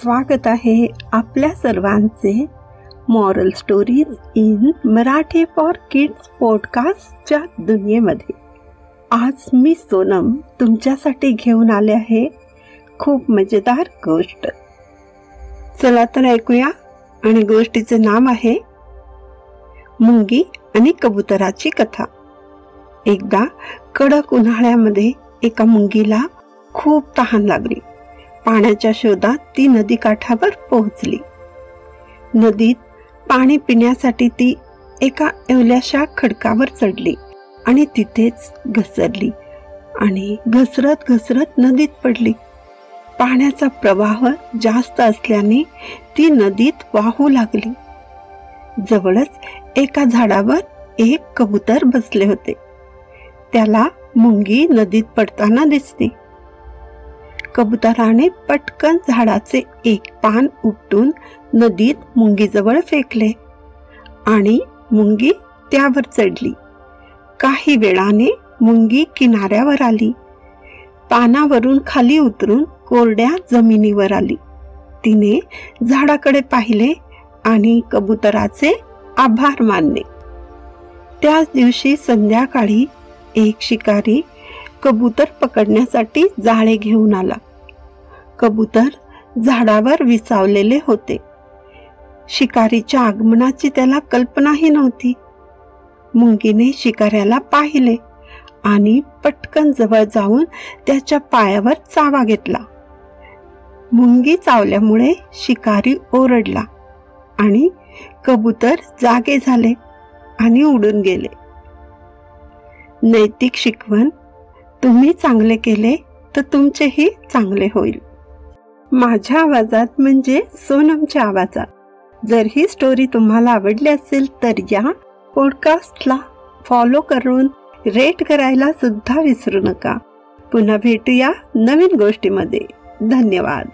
स्वागत आहे आपल्या सर्वांचे moral stories in Marathi for kids पॉडकास्टच्या दुनियेमध्ये. आज मी सोनम तुमच्यासाठी घेऊन आले आहे खूप मजेदार गोष्ट. चला तर ऐकूया आणि गोष्टीचे नाव आहे मुंगी आणि कबुतराची कथा. एकदा कडक उन्हाळ्यामध्ये एका मुंगीला खूप तहान लागली. पाण्याच्या शोधात ती नदी काठावर पोहोचली. नदीत पाणी पिण्यासाठी ती एका एवल्याशा खडकावर चढली आणि तिथेच घसरली आणि घसरत घसरत नदीत पडली. पाण्याचा प्रवाह जास्त असल्याने ती नदीत वाहू लागली. जवळच एका झाडावर एक कबूतर बसले होते. त्याला मुंगी नदीत पडताना दिसली. कबुतराने पटकन झाडाचे एक पान उपटून नदीत मुंगीजवळ फेकले आणि मुंगी त्यावर चढली. काही वेळाने मुंगी किनाऱ्यावर आली. पानावरून खाली उतरून कोरड्या जमिनीवर आली. तिने झाडाकडे पाहिले आणि कबुतराचे आभार मानले. त्याच दिवशी संध्याकाळी एक शिकारी कबूतर पकडण्यासाठी जाळे घेऊन आला. कबूतर झाडावर विसावलेले होते. शिकारीच्या आगमनाची त्याला कल्पनाही नव्हती. मुंगीने शिकाऱ्याला पाहिले आणि पटकन जवळ जाऊन त्याच्या पायावर चावा घेतला. मुंगी चावल्यामुळे शिकारी ओरडला आणि कबूतर जागे झाले आणि उडून गेले. नैतिक शिकवण तुम्ही चांगले केले तर तुमचेही चांगले होईल. माझ्या आवाजात म्हणजे सोनमच्या आवाजात. जर ही स्टोरी तुम्हाला आवडली असेल तर या पॉडकास्टला फॉलो करून रेट करायला सुद्धा विसरू नका. पुन्हा भेटूया नवीन गोष्टीमध्ये. धन्यवाद.